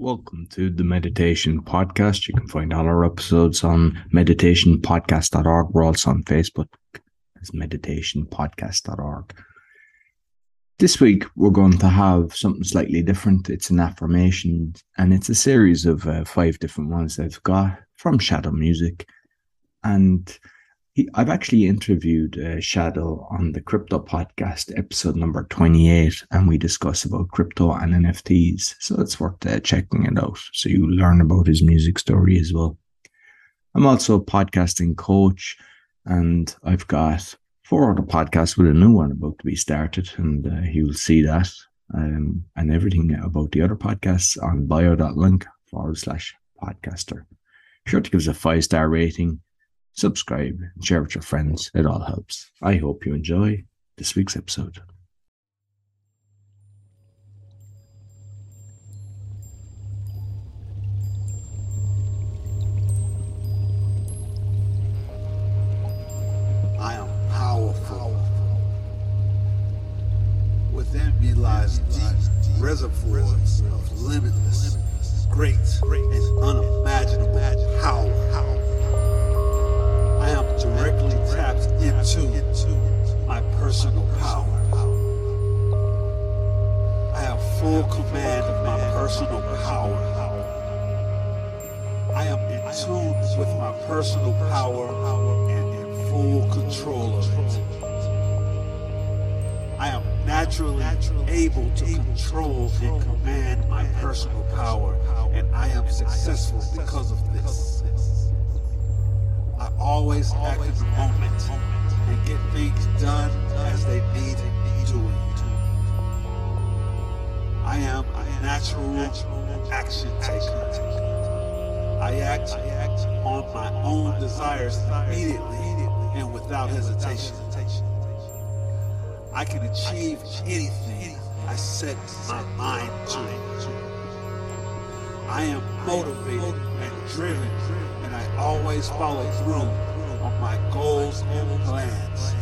Welcome to the Meditation Podcast. You can find all our episodes on meditationpodcast.org. We're also on Facebook as meditationpodcast.org. This week, we're going to have something slightly different. It's an affirmation, and it's a series of uh, five different ones I've got from Shaddow Music. And he, I've actually interviewed uh, Shaddow on the Crypto Podcast, episode number 28, and we discuss about crypto and NFTs. So it's worth uh, checking it out. So you learn about his music story as well. I'm also a podcasting coach, and I've got four other podcasts with a new one about to be started, and uh, you'll see that um, and everything about the other podcasts on bio.link forward slash podcaster. Sure to give us a five star rating subscribe, and share with your friends. It all helps. I hope you enjoy this week's episode. Personal power, and I am successful because of this. I always act in the moment and get things done as they need doing. I am a natural action taker. I act on my own desires immediately and without hesitation. I can achieve anything I set my mind to. I am motivated and driven, and I always follow through on my goals and plans.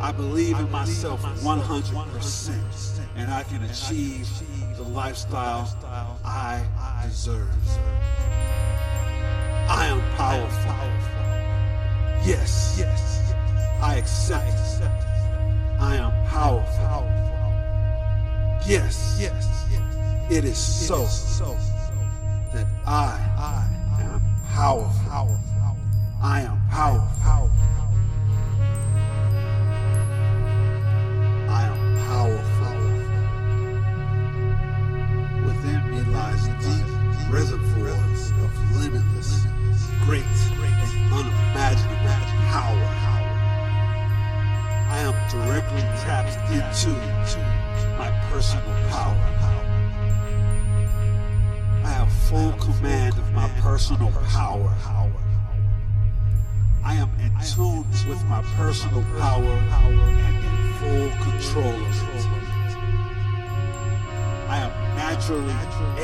I believe in myself 100%, and I can achieve the lifestyle I deserve. I am powerful. Yes, yes, I accept. I am powerful. Yes, yes, it is so that I am powerful. I am my personal power and in full control of it. I am naturally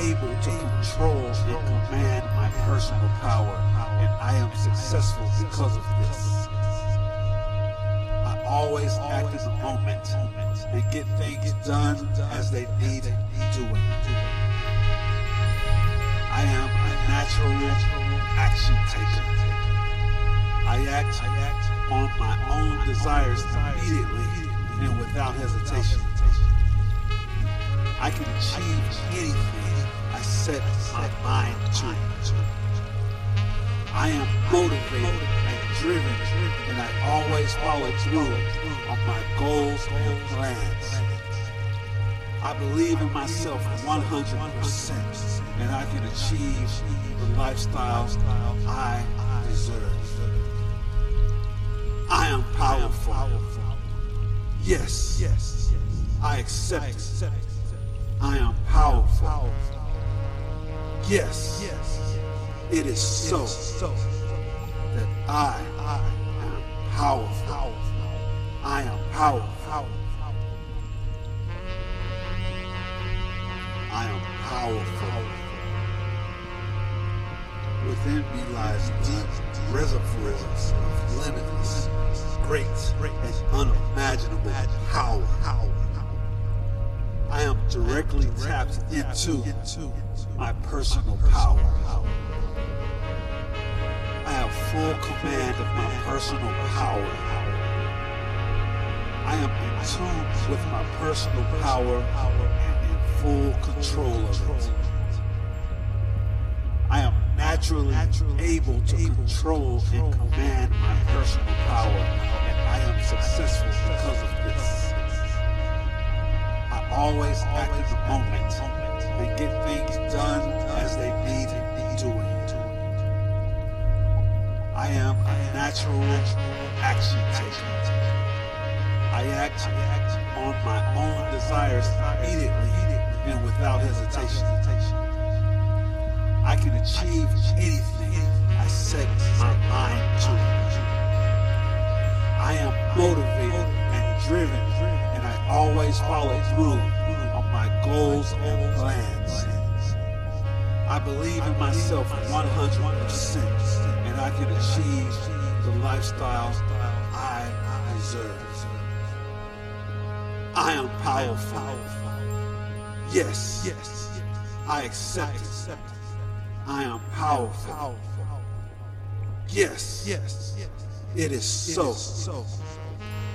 able to control and command my personal power, and I am successful because of this. I always act in the moment and get things done as they need doing. I am a natural action taker. I act on my own desires immediately and without hesitation. I can achieve anything I set my mind to. I am motivated and driven, and I always follow through on my goals and plans. I believe in myself 100%, and I can achieve the lifestyle I deserve. I am powerful. Yes, yes, I accept. I am powerful. Yes, it is so that I am powerful. I am powerful. I am powerful. Within me lies deep reservoirs of limitless, great, and unimaginable power. I am directly tapped into my personal power. I have full command of my personal power. I am in tune with my personal power and in full control of it. I am naturally able to control and command my personal power, and I am successful because of this. I always act in the moment and get things done as they need to be doing. I am a natural action taker. I act on my own desires immediately and without hesitation. I can achieve anything I set my mind to. I am motivated and driven, and I always follow through on my goals and plans. I believe in myself 100%, and I can achieve the lifestyle I deserve. I am powerful. Yes, yes, I accept it. I am powerful. Yes, yes, it is so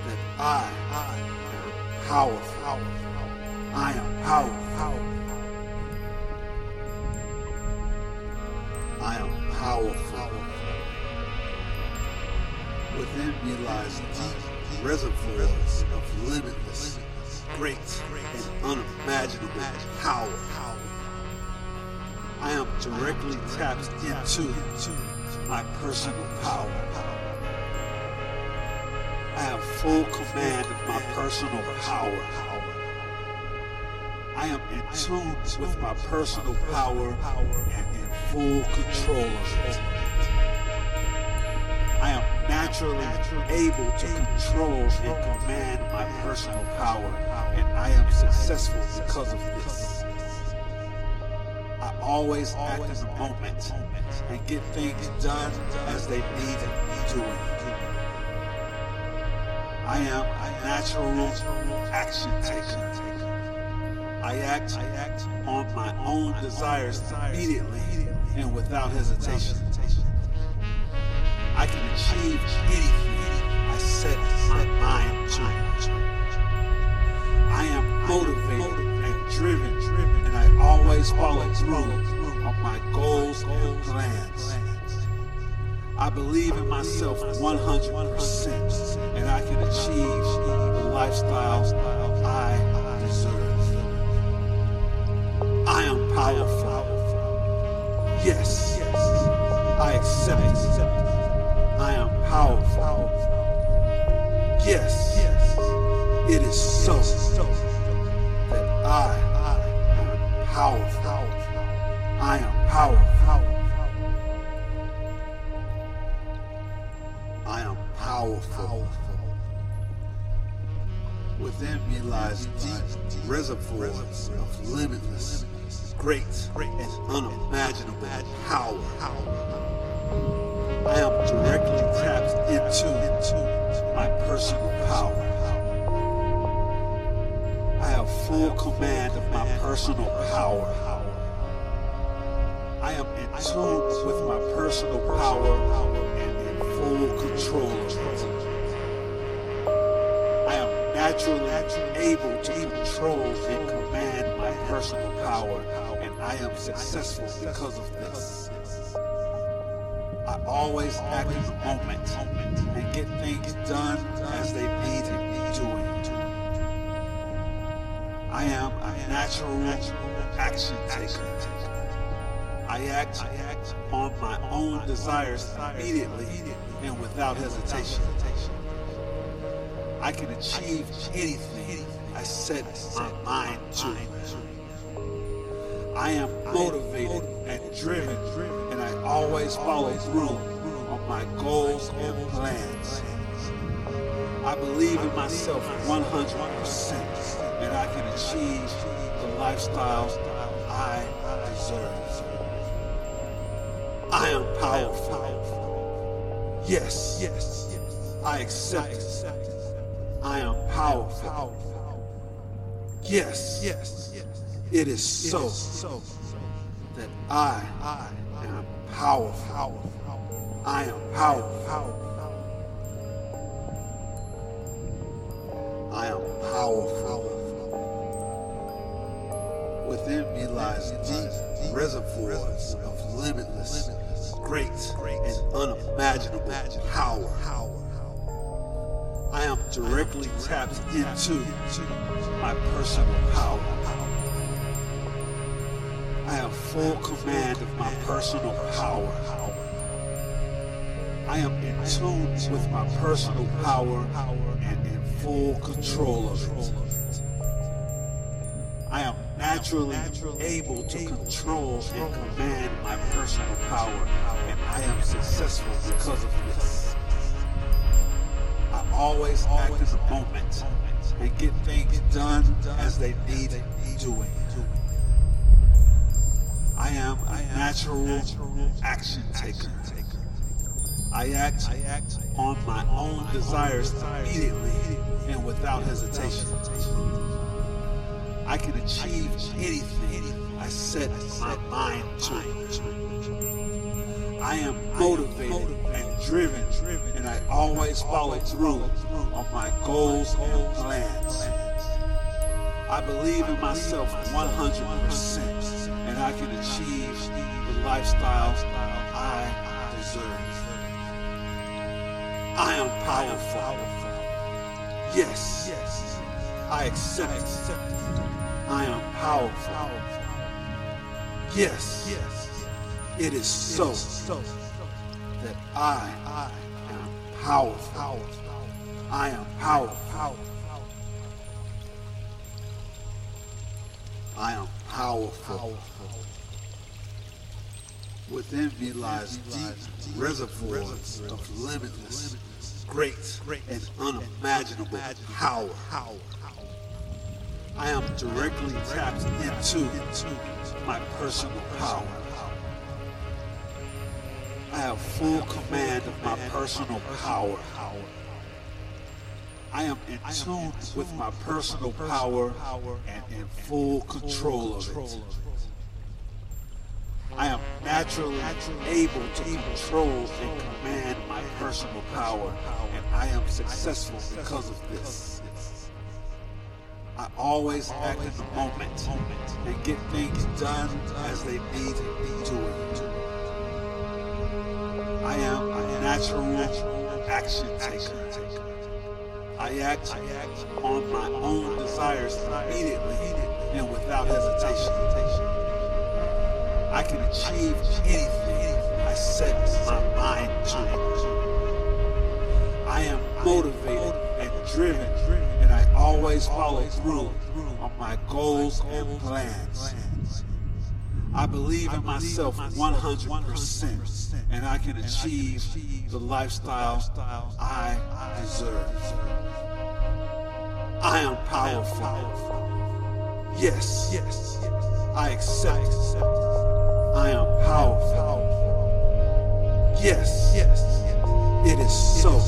that I am powerful. I am powerful. I am powerful. Within me lies deep reservoirs of limitless, great, and unimaginable power. I am directly tapped into my personal power. I have full command of my personal power. I am in tune with my personal power and in full control of it. I am naturally able to control and command my personal power, and I am successful because of this. Always act in the moment and get things done as they need to be doing. I am a natural action taker. I act on my own desires immediately and without hesitation. I can achieve anything I set my mind to. I am motivated and driven, always follow through on my goals and plans. I believe in myself 100%, and I can achieve the lifestyle I deserve. I am powerful. Yes, yes. I accept it. I am powerful. Yes, yes, it is powerful. I am powerful. I am powerful. Within me lies deep reservoirs of limitless, great, and unimaginable power. I am directly tapped into my personal power. I have full command personal power. I am in tune with my personal power and in full control. I am naturally able to control and command my personal power, and I am successful because of this. I always act in the moment and get things done as they need to I am a natural action taker. I act on my own desires immediately and without hesitation. I can achieve anything I set my mind to. I am motivated and driven, and I always follow through on my goals and plans. I believe in myself 100%, and I can achieve the lifestyle style I deserve. I am powerful. Yes, yes, I accept. I am powerful. Yes, yes, it is so that I, am power power powerful. I am powerful. Me lies deep reservoirs of limitless, great, and unimaginable power. I am directly tapped into my personal power. I have full command of my personal power. I am in tune with my personal power and in full control of it. Naturally able to control and command my personal power, and I am successful because of this. I always act in the moment and get things done as they need doing. I am a natural action taker. I act on my own desires immediately and without hesitation. I can achieve anything I set my mind to. I am motivated and driven, and I always follow through on my goals and plans. I believe in myself 100%, and I can achieve the lifestyle I deserve. I am powerful. Yes, yes, I accept it. I am powerful. Yes, yes, it is so that I I am powerful. I am powerful. I am powerful. Within me lies deep reservoirs of limitless, great, and unimaginable power. I am directly tapped into my personal power. I have full command of my personal power. I am in tune with my personal power and in full control of it. I am naturally able to control and command my personal power, and I am successful because of this. I always act in the moment and get things done as they need to be doing. I am a natural action taker. I act on my own desires immediately and without hesitation. I can achieve anything I set my mind to. I am motivated and driven, and I always follow through on my goals and plans. I believe in myself 100%, and I can achieve the lifestyle I deserve. I am powerful. Yes, yes, I accept. I am powerful. Yes, yes, it is so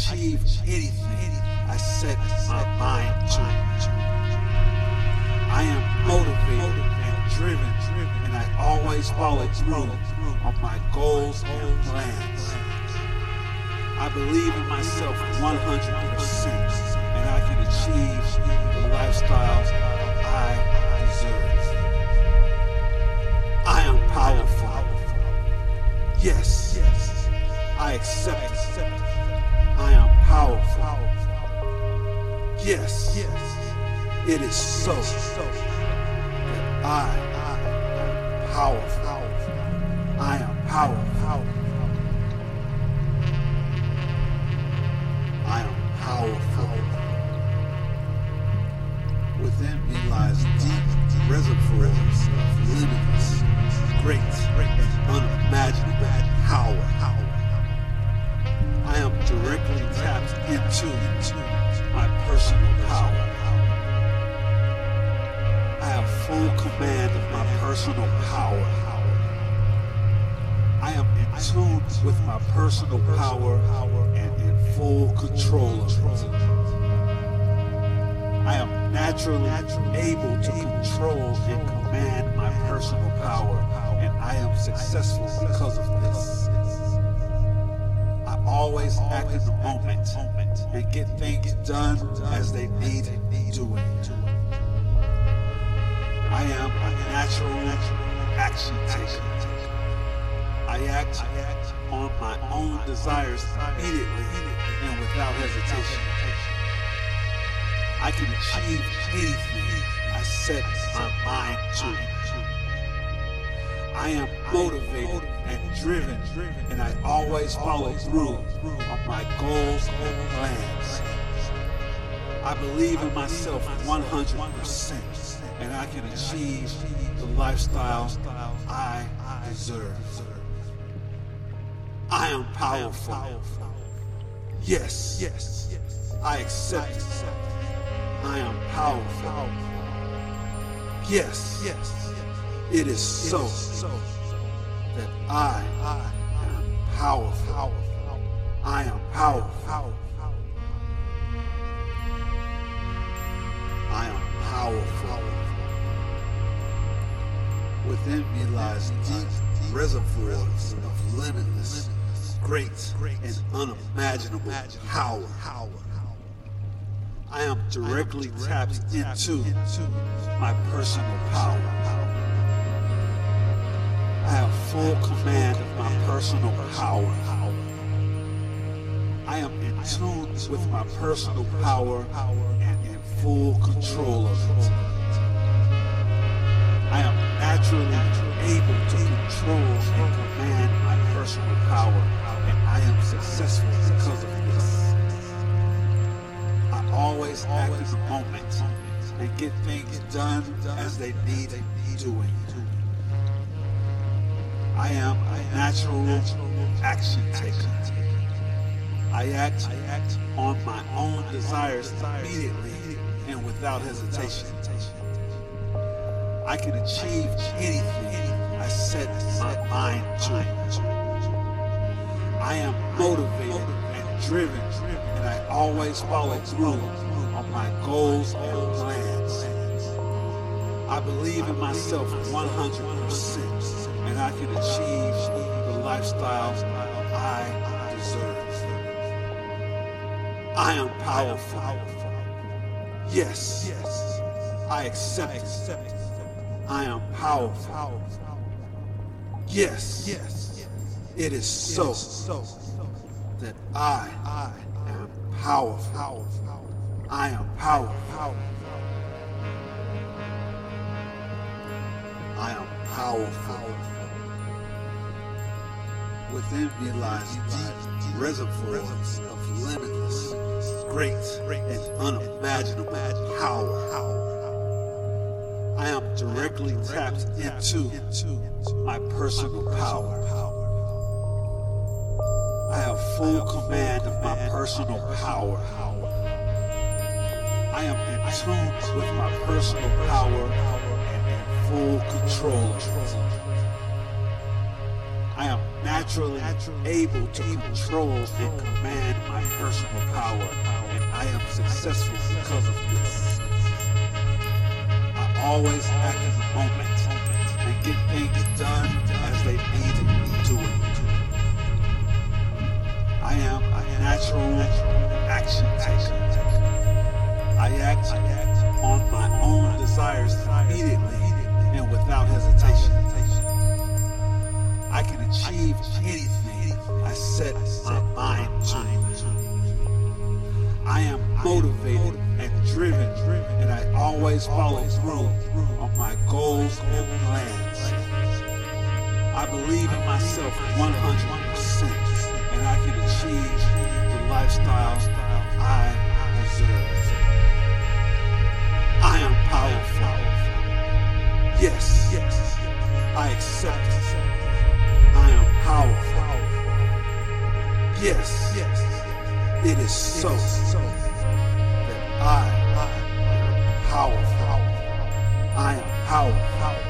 achieve anything I set my mind to. I am motivated and driven, and I always follow through on my goals and plans. I believe in myself 100% and I can achieve the lifestyle I it is so naturally able to control and command my personal power, and I am successful because of this. I always act in the moment and get things done as they need doing. I am a natural action taker. I act on my own desires immediately and without hesitation. I can achieve anything I set my mind to. I am motivated and driven, and I always follow through on my goals and plans. I believe in myself 100%, and I can achieve the lifestyle I deserve. I am powerful. Yes, Yes. I accept it. I am powerful. Yes, yes, it is so that I I am powerful. I am powerful. I am powerful. Within me lies deep reservoirs of limitless, great, and unimaginable power. I am directly tapped into my personal power. I have full command of my personal power. I am in tune with my personal power and in full control of it. I am naturally able to control and command my personal power, and I am successful because of. I always in the moment and get things done as they need doing. I am a natural action taker. I act on my own desires immediately and without hesitation. I can achieve anything I set my mind to. Driven, and I always follow through on my goals and plans. I believe in myself 100%, and I can achieve the lifestyle I deserve. I am powerful. Yes, Yes. I accept it. I am powerful. Yes. Yes, it is so that I am powerful. I am powerful. I am powerful. Within me lies deep reservoirs of limitless, great, and unimaginable power. I am directly tapped into my personal power. I have full command of my personal power. I am in tune with my personal power and in full control. I am naturally able to control and command my personal power, and I am successful because of this. I always act in the moment and get things done as they need I am a natural action taker. I act on my own desires immediately and without hesitation. I can achieve anything I set my mind to. I am motivated and driven, and I always follow through on my goals and plans. I believe in myself 100%, and I can achieve the lifestyle style I deserve. I am powerful. Yes, yes, I accept. I am powerful. Yes, yes, it is so that I am powerful. I am powerful.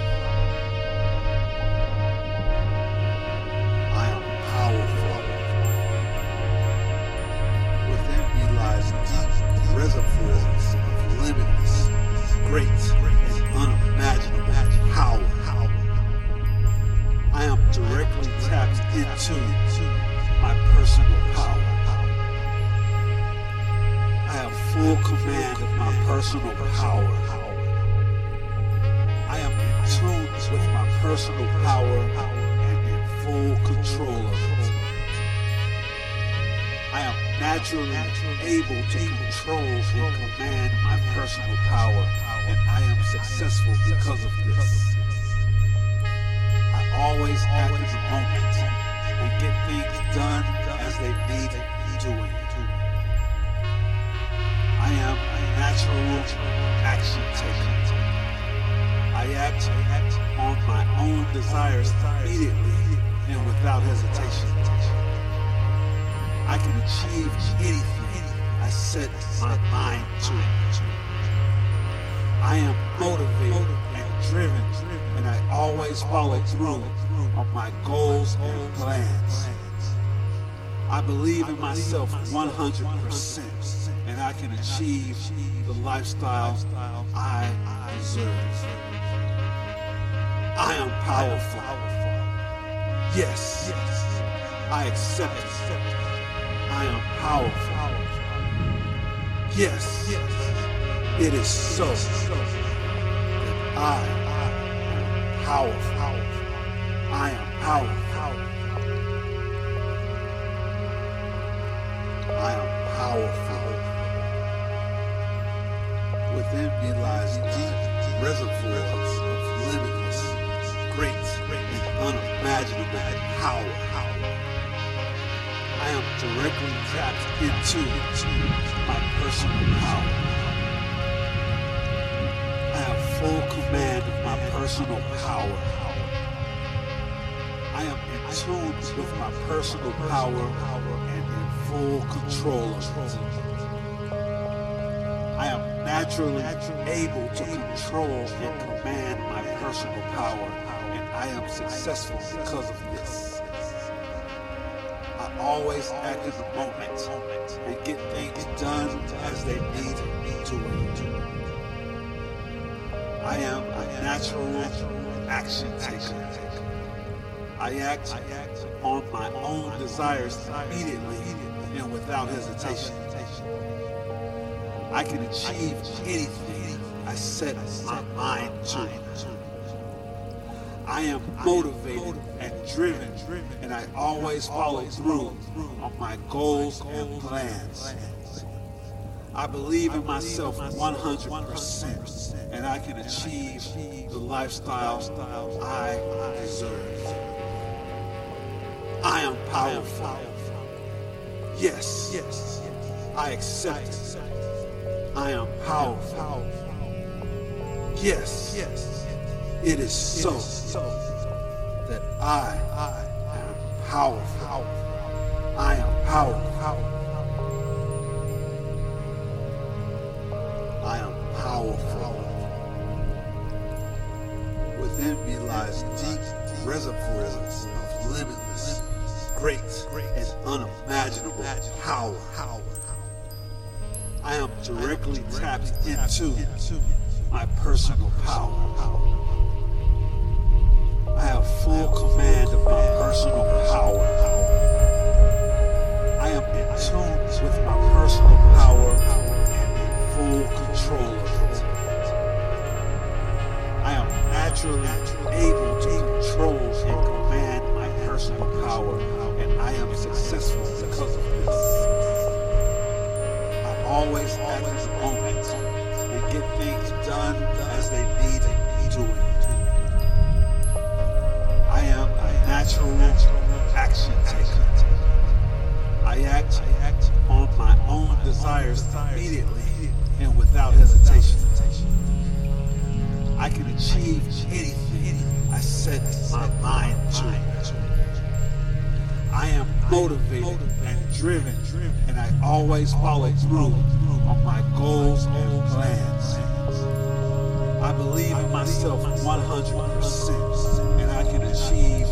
Personal power and full control of it. I am naturally able to control and command my personal power, and I am successful because of this. I always act in the moment and get things done as they need to be doing. I am a natural action taker. I act on my own desires immediately and without hesitation. I can achieve anything I set my mind to. I am motivated and driven, and I always follow through on my goals and plans. I believe in myself 100%, and I can achieve the lifestyle I deserve. I am powerful. Yes, yes. I accept it. I am powerful. Yes, it is so that I am powerful. I am powerful. I am powerful. Me lies deep reservoirs of limitless, great, and unimaginable power. I am directly tapped into my personal power. I have full command of my personal power. I am in tune with my personal power and in full control of it. Naturally able to control and command my personal power, and I am successful because of this. I always act in the moment and get things done as they need me to. I am a natural action taker. I act on my own desires immediately and without hesitation. I can achieve anything I set my mind to. I am motivated and driven, and I always follow through on my goals and plans. I believe in myself 100%, and I can achieve the lifestyle I deserve. I am powerful. Yes, yes, I accept. I am powerful. Yes, yes, it is so that I am powerful. I am powerful. I am powerful. Within me lies deep reservoirs of limitless, great, and unimaginable power. Into my personal power. I have full command of my personal power. I am in tune with my personal power and in full control of it. I am naturally able to control and command my personal power, and I am successful because of this. I always in the moment get things done as they need to be doing. I am a natural action taker. I act on my own desires immediately and without hesitation. I can achieve anything I set my mind to. I am motivated and driven, and I always follow through on my goals and plans. Myself 100%, and I can achieve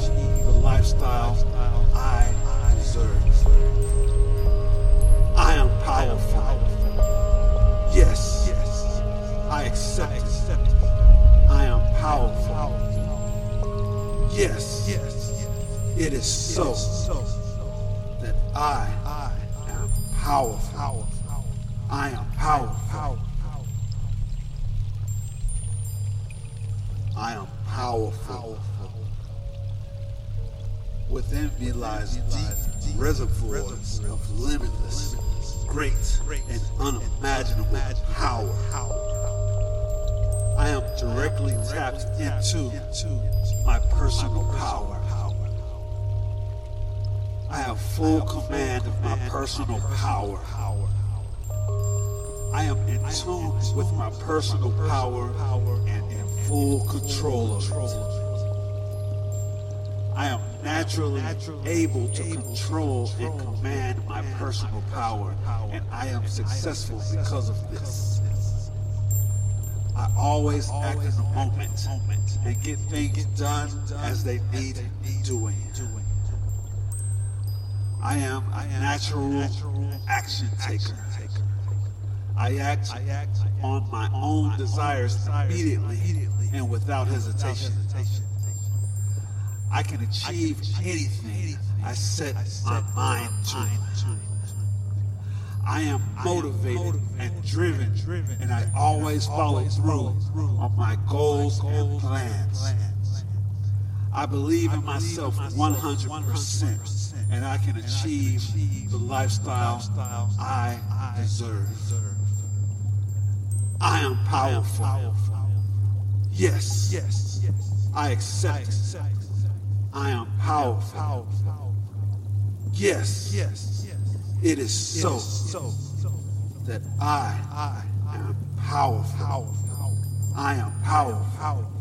the lifestyle I deserve. I am powerful. Yes, yes. I accept it. I am powerful. Yes, it is so that I am powerful. I am powerful. I am powerful. Within me lies deep reservoirs of limitless, great, and unimaginable power. I am directly tapped into my personal power. I have full command of my personal power. I am in tune with my personal power full control of it. I am naturally able to control and command my personal power, and I am successful because of this. I always act in the moment and get things done as they need doing. I am a natural action taker. I act on my own desires immediately and without hesitation. I can achieve anything I set my mind to. I am motivated and driven, and I always follow through on my goals and plans. I believe in myself 100%, and I can achieve the lifestyle I deserve. I am powerful. Yes, Yes. Yes. I accept. I am powerful. Yes. Yes, it is so so so that I am powerful. I am powerful.